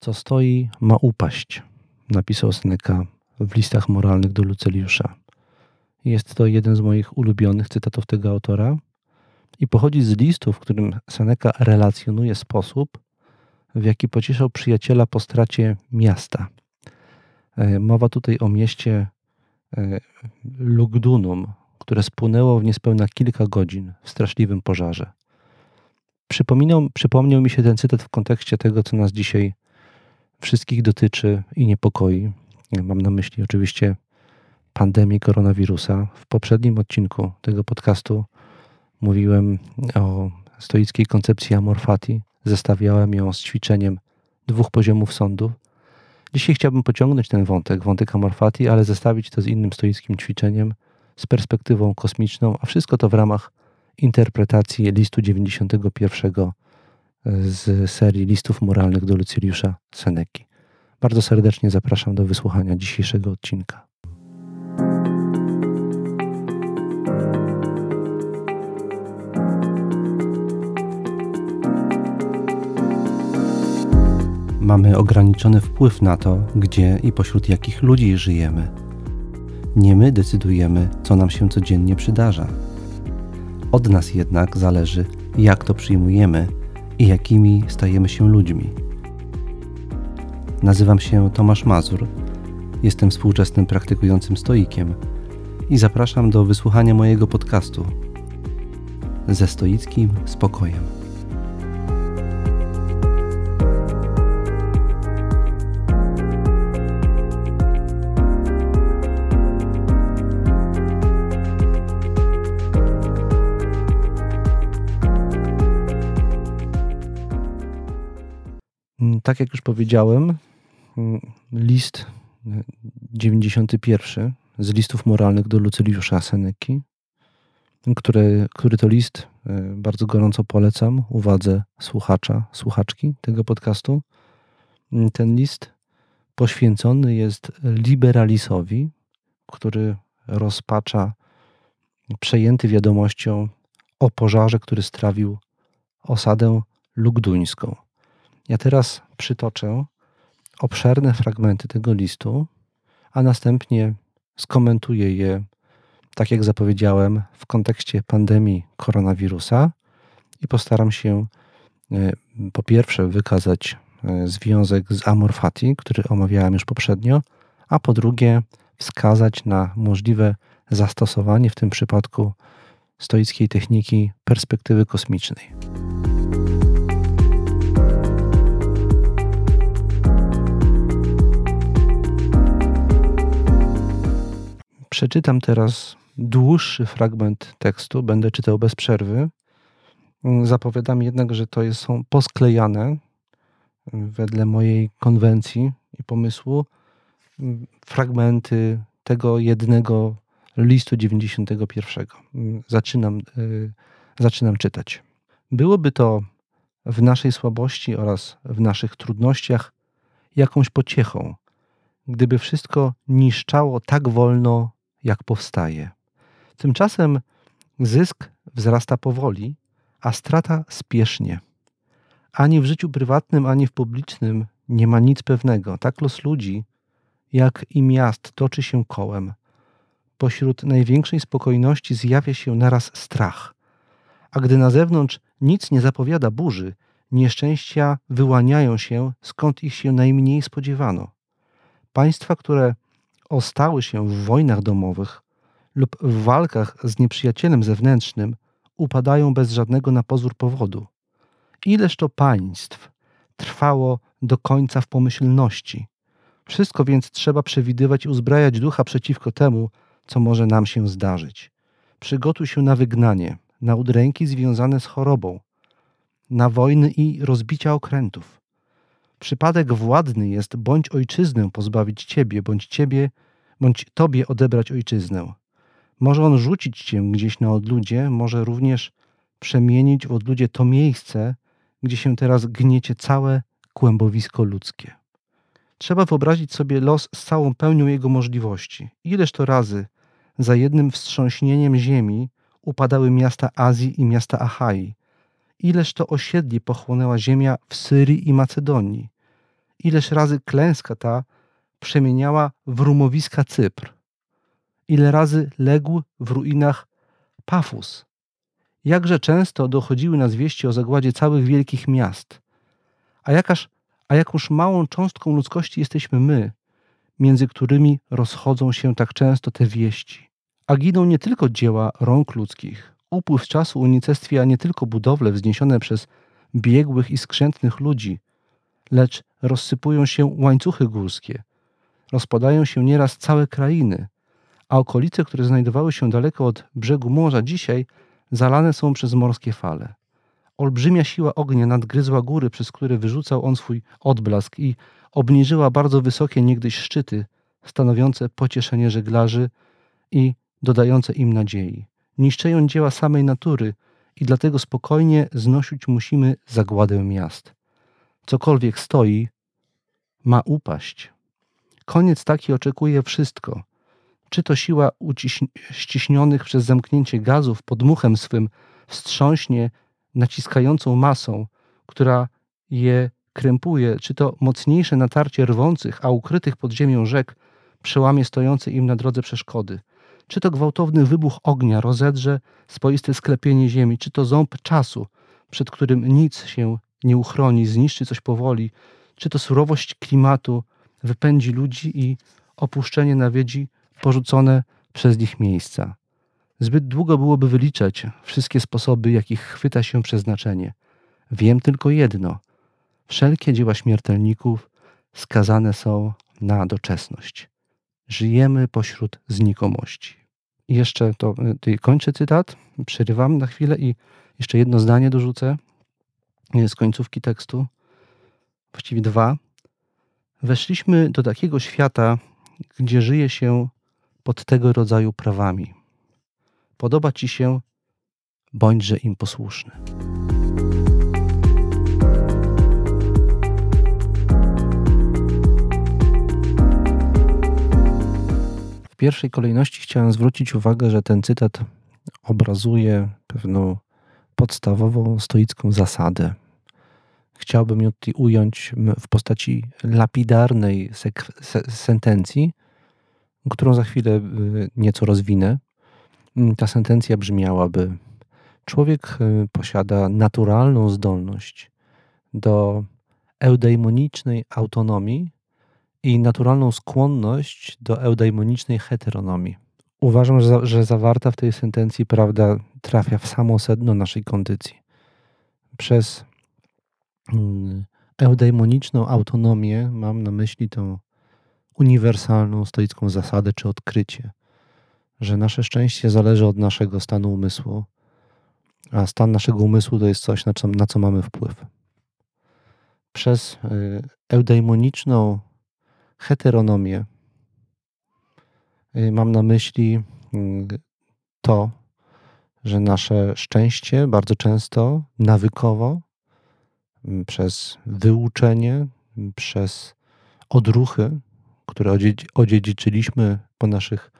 Co stoi, ma upaść, napisał Seneca w listach moralnych do Luceliusza. Jest to jeden z moich ulubionych cytatów tego autora i pochodzi z listu, w którym Seneca relacjonuje sposób, w jaki pocieszał przyjaciela po stracie miasta. E, mowa tutaj o mieście e, Lugdunum, które spłynęło w niespełna kilka godzin w straszliwym pożarze. Przypominał, przypomniał mi się ten cytat w kontekście tego, co nas dzisiaj wszystkich dotyczy i niepokoi. Mam na myśli oczywiście pandemię koronawirusa. W poprzednim odcinku tego podcastu mówiłem o stoickiej koncepcji amorfati. Zestawiałem ją z ćwiczeniem dwóch poziomów sądu. Dzisiaj chciałbym pociągnąć ten wątek, wątek amorfati, ale zestawić to z innym stoickim ćwiczeniem, z perspektywą kosmiczną, a wszystko to w ramach interpretacji listu 91 z serii listów moralnych do Lucyliusza Seneki. Bardzo serdecznie zapraszam do wysłuchania dzisiejszego odcinka. Mamy ograniczony wpływ na to, gdzie i pośród jakich ludzi żyjemy. Nie my decydujemy, co nam się codziennie przydarza. Od nas jednak zależy, jak to przyjmujemy i jakimi stajemy się ludźmi. Nazywam się Tomasz Mazur, jestem współczesnym praktykującym stoikiem i zapraszam do wysłuchania mojego podcastu ze stoickim spokojem. Tak jak już powiedziałem, mm, list 91 z listów moralnych do Lucyliusza Seneki, który, który to list e, bardzo gorąco polecam uwadze słuchacza, słuchaczki tego podcastu. Mm, ten list poświęcony jest liberalisowi, który rozpacza przejęty wiadomością o pożarze, który strawił osadę lugduńską. Ja teraz przytoczę obszerne fragmenty tego listu, a następnie skomentuję je, tak jak zapowiedziałem, w kontekście pandemii koronawirusa i postaram się e, po pierwsze wykazać e, związek z Amorfati, który omawiałem już poprzednio, a po drugie wskazać na możliwe zastosowanie w tym przypadku stoickiej techniki perspektywy kosmicznej. Przeczytam teraz dłuższy fragment tekstu, będę czytał bez przerwy. Zapowiadam jednak, że to jest, są posklejane wedle mojej konwencji i pomysłu fragmenty tego jednego listu 91. Zaczynam, y, zaczynam czytać. Byłoby to w naszej słabości oraz w naszych trudnościach jakąś pociechą, gdyby wszystko niszczało tak wolno jak powstaje. Tymczasem zysk wzrasta powoli, a strata spiesznie. Ani w życiu prywatnym, ani w publicznym nie ma nic pewnego. Tak los ludzi, jak i miast toczy się kołem. Pośród największej spokojności zjawia się naraz strach. A gdy na zewnątrz nic nie zapowiada burzy, nieszczęścia wyłaniają się, skąd ich się najmniej spodziewano. Państwa, które ostały się w wojnach domowych lub w walkach z nieprzyjacielem zewnętrznym, upadają bez żadnego na pozór powodu. Ileż to państw trwało do końca w pomyślności. Wszystko więc trzeba przewidywać i uzbrajać ducha przeciwko temu, co może nam się zdarzyć. Przygotuj się na wygnanie, na udręki związane z chorobą, na wojny i rozbicia okrętów. Przypadek władny jest bądź ojczyznę pozbawić ciebie, bądź ciebie, bądź tobie odebrać ojczyznę. Może on rzucić cię gdzieś na odludzie, może również przemienić w odludzie to miejsce, gdzie się teraz gniecie całe kłębowisko ludzkie. Trzeba wyobrazić sobie los z całą pełnią jego możliwości. Ileż to razy za jednym wstrząśnieniem ziemi upadały miasta Azji i miasta Achai, ileż to osiedli pochłonęła ziemia w Syrii i Macedonii, ileż razy klęska ta przemieniała w rumowiska Cypr. Ile razy legł w ruinach Pafus. Jakże często dochodziły nas wieści o zagładzie całych wielkich miast. A, jakaż, a jakąż małą cząstką ludzkości jesteśmy my, między którymi rozchodzą się tak często te wieści. A giną nie tylko dzieła rąk ludzkich. Upływ czasu unicestwia nie tylko budowle wzniesione przez biegłych i skrzętnych ludzi, lecz rozsypują się łańcuchy górskie, rozpadają się nieraz całe krainy, a okolice, które znajdowały się daleko od brzegu morza, dzisiaj zalane są przez morskie fale. Olbrzymia siła ognia nadgryzła góry, przez które wyrzucał on swój odblask i obniżyła bardzo wysokie niegdyś szczyty, stanowiące pocieszenie żeglarzy i dodające im nadziei. Niszczeją dzieła samej natury i dlatego spokojnie znosić musimy zagładę miast. Cokolwiek stoi, ma upaść. Koniec taki oczekuje wszystko. Czy to siła ściśnionych przez zamknięcie gazów pod muchem swym wstrząśnie naciskającą masą, która je krępuje, czy to mocniejsze natarcie rwących, a ukrytych pod ziemią rzek przełamie stojące im na drodze przeszkody, czy to gwałtowny wybuch ognia rozedrze swoiste sklepienie ziemi, czy to ząb czasu, przed którym nic się nie uchroni, zniszczy coś powoli, czy to surowość klimatu wypędzi ludzi i opuszczenie nawiedzi porzucone przez nich miejsca. Zbyt długo byłoby wyliczać wszystkie sposoby, jakich chwyta się przeznaczenie. Wiem tylko jedno. Wszelkie dzieła śmiertelników skazane są na doczesność. Żyjemy pośród znikomości. Jeszcze to y, kończę cytat, przerywam na chwilę i jeszcze jedno zdanie dorzucę z końcówki tekstu. Właściwie dwa. Weszliśmy do takiego świata, gdzie żyje się pod tego rodzaju prawami. Podoba ci się, bądźże im posłuszny. Pierwszej kolejności chciałem zwrócić uwagę, że ten cytat obrazuje pewną podstawową stoicką zasadę. Chciałbym ją tutaj ująć w postaci lapidarnej sentencji, którą za chwilę y, nieco rozwinę. Ta sentencja brzmiałaby: Człowiek y, posiada naturalną zdolność do eudaimonicznej autonomii i naturalną skłonność do eudaimonicznej heteronomii. Uważam, że, że zawarta w tej sentencji prawda trafia w samo sedno naszej kondycji. Przez mm, eudaimoniczną autonomię mam na myśli tą uniwersalną stoicką zasadę czy odkrycie, że nasze szczęście zależy od naszego stanu umysłu, a stan naszego umysłu to jest coś, na co, na co mamy wpływ. Przez y, eudaimoniczną heteronomię. Y, mam na myśli y, to, że nasze szczęście bardzo często nawykowo przez wyuczenie, przez odruchy które odziedziczyliśmy po naszych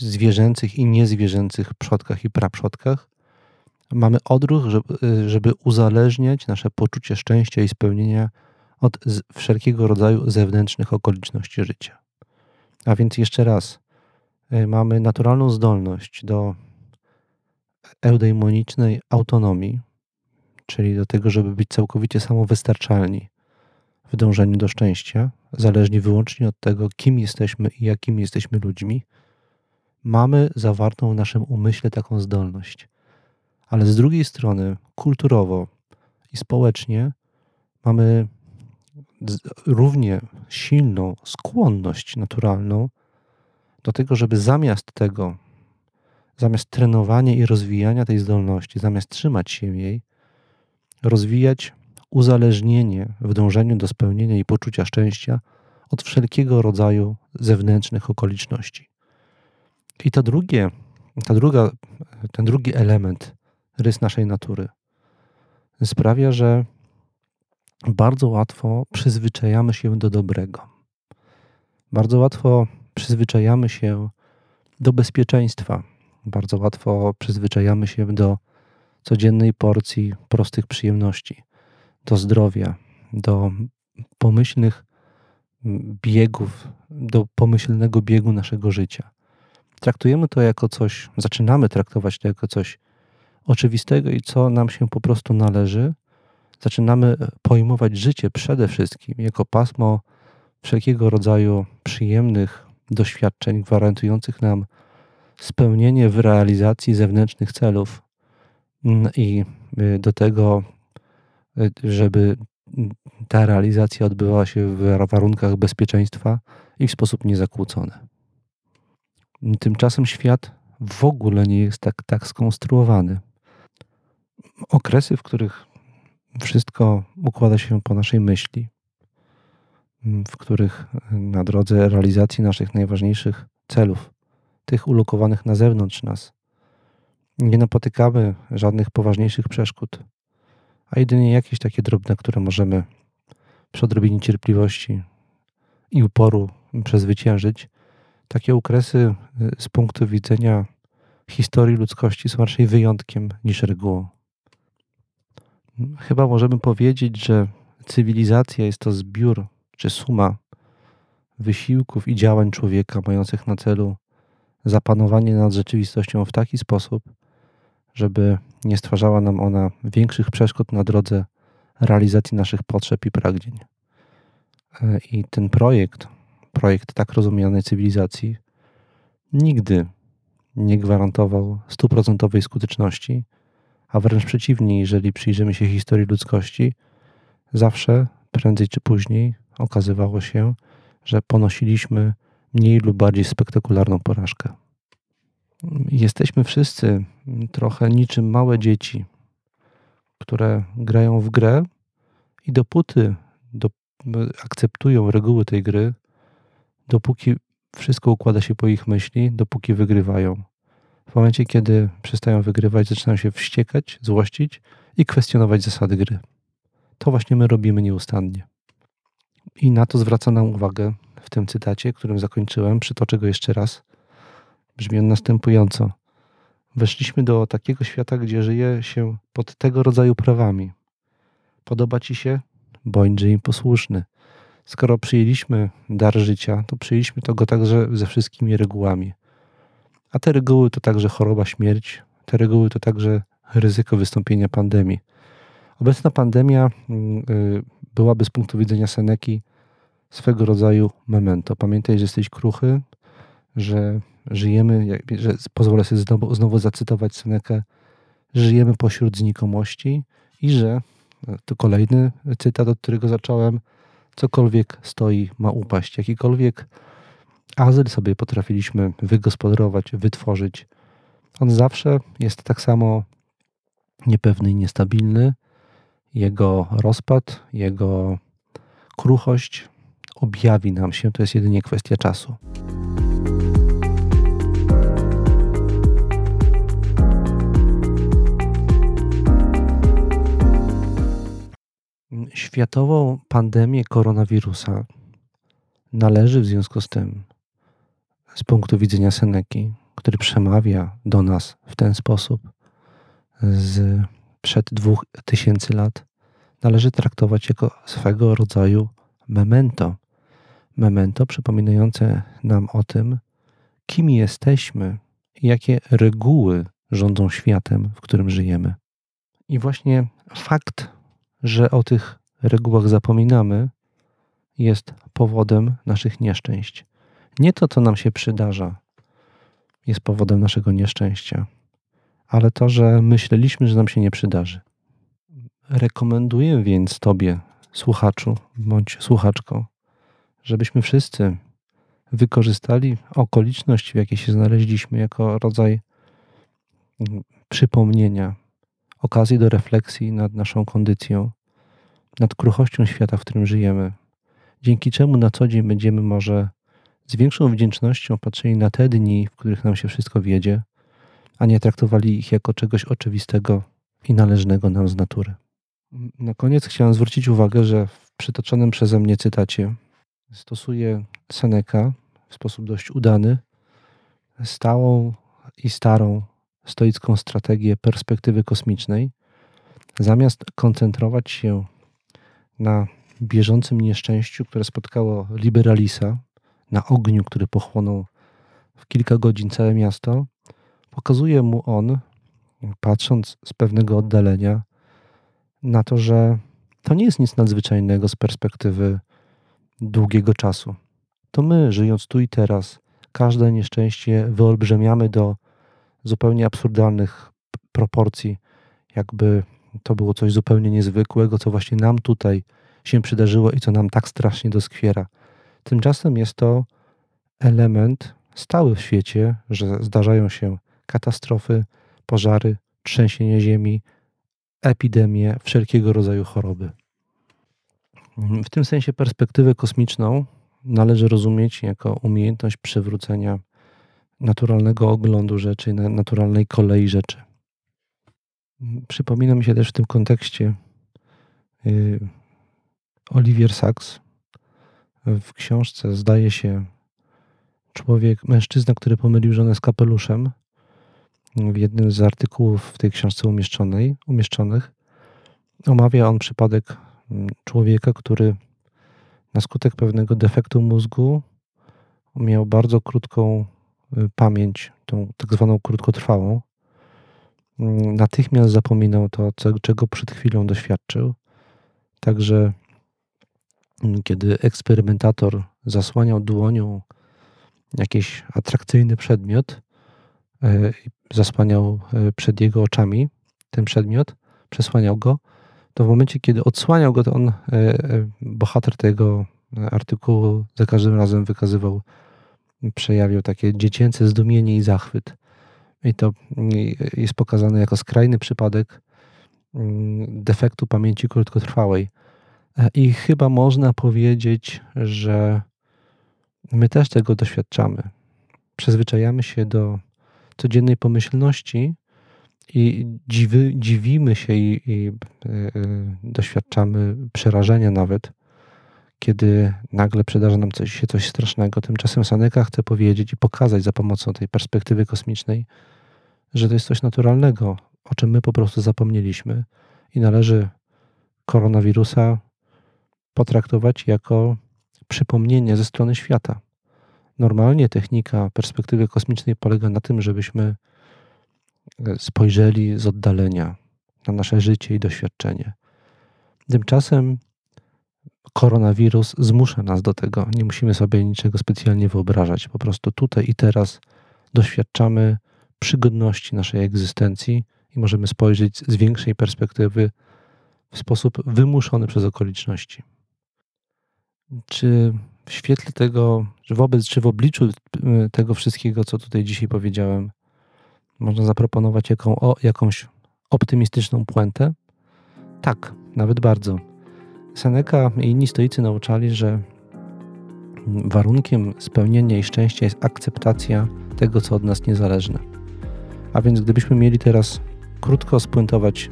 zwierzęcych i niezwierzęcych przodkach i praprzodkach, mamy odruch, żeby uzależniać nasze poczucie szczęścia i spełnienia od wszelkiego rodzaju zewnętrznych okoliczności życia. A więc jeszcze raz, y, mamy naturalną zdolność do eudaimonicznej autonomii, czyli do tego, żeby być całkowicie samowystarczalni w dążeniu do szczęścia, zależni wyłącznie od tego, kim jesteśmy i jakimi jesteśmy ludźmi, mamy zawartą w naszym umyśle taką zdolność. Ale z drugiej strony, kulturowo i społecznie, mamy równie silną skłonność naturalną do tego, żeby zamiast tego, zamiast trenowania i rozwijania tej zdolności, zamiast trzymać się jej, rozwijać uzależnienie w dążeniu do spełnienia i poczucia szczęścia od wszelkiego rodzaju zewnętrznych okoliczności. I to drugie, ta druga, ten drugi element, rys naszej natury, sprawia, że bardzo łatwo przyzwyczajamy się do dobrego. Bardzo łatwo przyzwyczajamy się do bezpieczeństwa. Bardzo łatwo przyzwyczajamy się do codziennej porcji prostych przyjemności do zdrowia, do pomyślnych biegów, do pomyślnego biegu naszego życia. Traktujemy to jako coś, zaczynamy traktować to jako coś oczywistego i co nam się po prostu należy. Zaczynamy pojmować życie przede wszystkim jako pasmo wszelkiego rodzaju przyjemnych doświadczeń gwarantujących nam spełnienie w realizacji zewnętrznych celów mm, i y, do tego, y, żeby ta realizacja odbywała się w warunkach bezpieczeństwa i w sposób niezakłócony. Tymczasem świat w ogóle nie jest tak, tak skonstruowany. Okresy, w których wszystko układa się po naszej myśli, w których na drodze realizacji naszych najważniejszych celów, tych ulokowanych na zewnątrz nas, nie napotykamy żadnych poważniejszych przeszkód, a jedynie jakieś takie drobne, które możemy przy odrobinie cierpliwości i uporu przezwyciężyć. Takie okresy y, z punktu widzenia historii ludzkości są raczej wyjątkiem niż regułą. Chyba możemy powiedzieć, że cywilizacja jest to zbiór czy suma wysiłków i działań człowieka mających na celu zapanowanie nad rzeczywistością w taki sposób, żeby nie stwarzała nam ona większych przeszkód na drodze realizacji naszych potrzeb i pragnień. E, I ten projekt, projekt tak rozumianej cywilizacji, nigdy nie gwarantował stuprocentowej skuteczności, a wręcz przeciwnie, jeżeli przyjrzymy się historii ludzkości, zawsze, prędzej czy później, okazywało się, że ponosiliśmy mniej lub bardziej spektakularną porażkę. Jesteśmy wszyscy trochę niczym małe dzieci, które grają w grę i dopóty do, akceptują reguły tej gry, dopóki wszystko układa się po ich myśli, dopóki wygrywają. W momencie, kiedy przestają wygrywać, zaczynają się wściekać, złościć i kwestionować zasady gry. To właśnie my robimy nieustannie. I na to zwraca nam uwagę w tym cytacie, którym zakończyłem. Przytoczę go jeszcze raz. Brzmi on następująco. Weszliśmy do takiego świata, gdzie żyje się pod tego rodzaju prawami. Podoba ci się? Bądźże im posłuszny. Skoro przyjęliśmy dar życia, to przyjęliśmy to go także ze wszystkimi regułami. A te reguły to także choroba, śmierć, te reguły to także ryzyko wystąpienia pandemii. Obecna pandemia mm, y, byłaby z punktu widzenia Seneki swego rodzaju memento. Pamiętaj, że jesteś kruchy, że żyjemy, że pozwolę sobie znowu, znowu zacytować Senekę, żyjemy pośród znikomości i że, e, to kolejny cytat, od którego zacząłem, cokolwiek stoi, ma upaść. Jakikolwiek azyl sobie potrafiliśmy wygospodarować, wytworzyć, on zawsze jest tak samo niepewny i niestabilny. Jego rozpad, jego kruchość objawi nam się, to jest jedynie kwestia czasu. Światową pandemię koronawirusa należy w związku z tym, z punktu widzenia Seneki, który przemawia do nas w ten sposób z przed dwóch tysięcy lat, należy traktować jako swego rodzaju memento. Memento przypominające nam o tym, kim jesteśmy i jakie reguły rządzą światem, w którym żyjemy. I właśnie fakt, że o tych regułach zapominamy, jest powodem naszych nieszczęść. Nie to, co nam się przydarza, jest powodem naszego nieszczęścia, ale to, że myśleliśmy, że nam się nie przydarzy. Rekomenduję więc Tobie, słuchaczu bądź słuchaczko, żebyśmy wszyscy wykorzystali okoliczność, w jakiej się znaleźliśmy, jako rodzaj przypomnienia, okazji do refleksji nad naszą kondycją, nad kruchością świata, w którym żyjemy, dzięki czemu na co dzień będziemy może z większą wdzięcznością patrzyli na te dni, w których nam się wszystko wiedzie, a nie traktowali ich jako czegoś oczywistego i należnego nam z natury. Na koniec chciałem zwrócić uwagę, że w przytoczonym przeze mnie cytacie stosuje Seneca w sposób dość udany stałą i starą stoicką strategię perspektywy kosmicznej, zamiast koncentrować się na bieżącym nieszczęściu, które spotkało Liberalisa na ogniu, który pochłonął w kilka godzin całe miasto, pokazuje mu on, patrząc z pewnego oddalenia, na to, że to nie jest nic nadzwyczajnego z perspektywy długiego czasu. To my, żyjąc tu i teraz, każde nieszczęście wyolbrzymiamy do zupełnie absurdalnych proporcji, jakby to było coś zupełnie niezwykłego, co właśnie nam tutaj się przydarzyło i co nam tak strasznie doskwiera. Tymczasem jest to element stały w świecie, że zdarzają się katastrofy, pożary, trzęsienie ziemi, epidemie, wszelkiego rodzaju choroby. W tym sensie perspektywę kosmiczną należy rozumieć jako umiejętność przywrócenia naturalnego oglądu rzeczy, naturalnej kolei rzeczy. Przypomina mi się też w tym kontekście y, Olivier Sacks. W książce zdaje się człowiek, mężczyzna, który pomylił żonę z kapeluszem. W jednym z artykułów w tej książce umieszczonej, umieszczonych omawia on przypadek mm, człowieka, który na skutek pewnego defektu mózgu miał bardzo krótką y, pamięć, tą tak zwaną krótkotrwałą. Mm, natychmiast zapominał to, czego przed chwilą doświadczył. Także kiedy eksperymentator zasłaniał dłonią jakiś atrakcyjny przedmiot, y, zasłaniał y, przed jego oczami ten przedmiot, przesłaniał go, to w momencie, kiedy odsłaniał go, to on, e, e, bohater tego artykułu, za każdym razem wykazywał, przejawiał takie dziecięce zdumienie i zachwyt. I to jest pokazane jako skrajny przypadek mm, defektu pamięci krótkotrwałej. E, I chyba można powiedzieć, że my też tego doświadczamy. Przyzwyczajamy się do codziennej pomyślności, i dziwy, dziwimy się i, i y, y, doświadczamy przerażenia nawet, kiedy nagle przydarza nam coś, się coś strasznego. Tymczasem Saneka chce powiedzieć i pokazać za pomocą tej perspektywy kosmicznej, że to jest coś naturalnego, o czym my po prostu zapomnieliśmy i należy koronawirusa potraktować jako przypomnienie ze strony świata. Normalnie technika perspektywy kosmicznej polega na tym, żebyśmy spojrzeli z oddalenia na nasze życie i doświadczenie. Tymczasem koronawirus zmusza nas do tego. Nie musimy sobie niczego specjalnie wyobrażać. Po prostu tutaj i teraz doświadczamy przygodności naszej egzystencji i możemy spojrzeć z większej perspektywy w sposób wymuszony przez okoliczności. Czy w świetle tego, czy wobec, czy w obliczu tego wszystkiego, co tutaj dzisiaj powiedziałem, można zaproponować jaką, o, jakąś optymistyczną puentę? Tak, nawet bardzo. Seneca i inni stoicy nauczali, że warunkiem spełnienia i szczęścia jest akceptacja tego, co od nas niezależne. A więc gdybyśmy mieli teraz krótko spuentować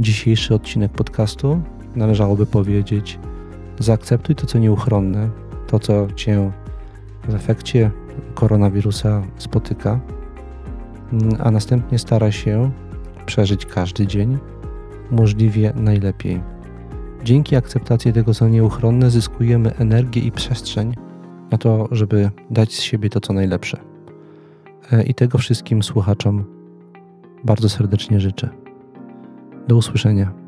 dzisiejszy odcinek podcastu, należałoby powiedzieć: zaakceptuj to, co nieuchronne, to, co cię w efekcie koronawirusa spotyka, a następnie stara się przeżyć każdy dzień możliwie najlepiej. Dzięki akceptacji tego, co nieuchronne, zyskujemy energię i przestrzeń na to, żeby dać z siebie to, co najlepsze. E, I tego wszystkim słuchaczom bardzo serdecznie życzę. Do usłyszenia.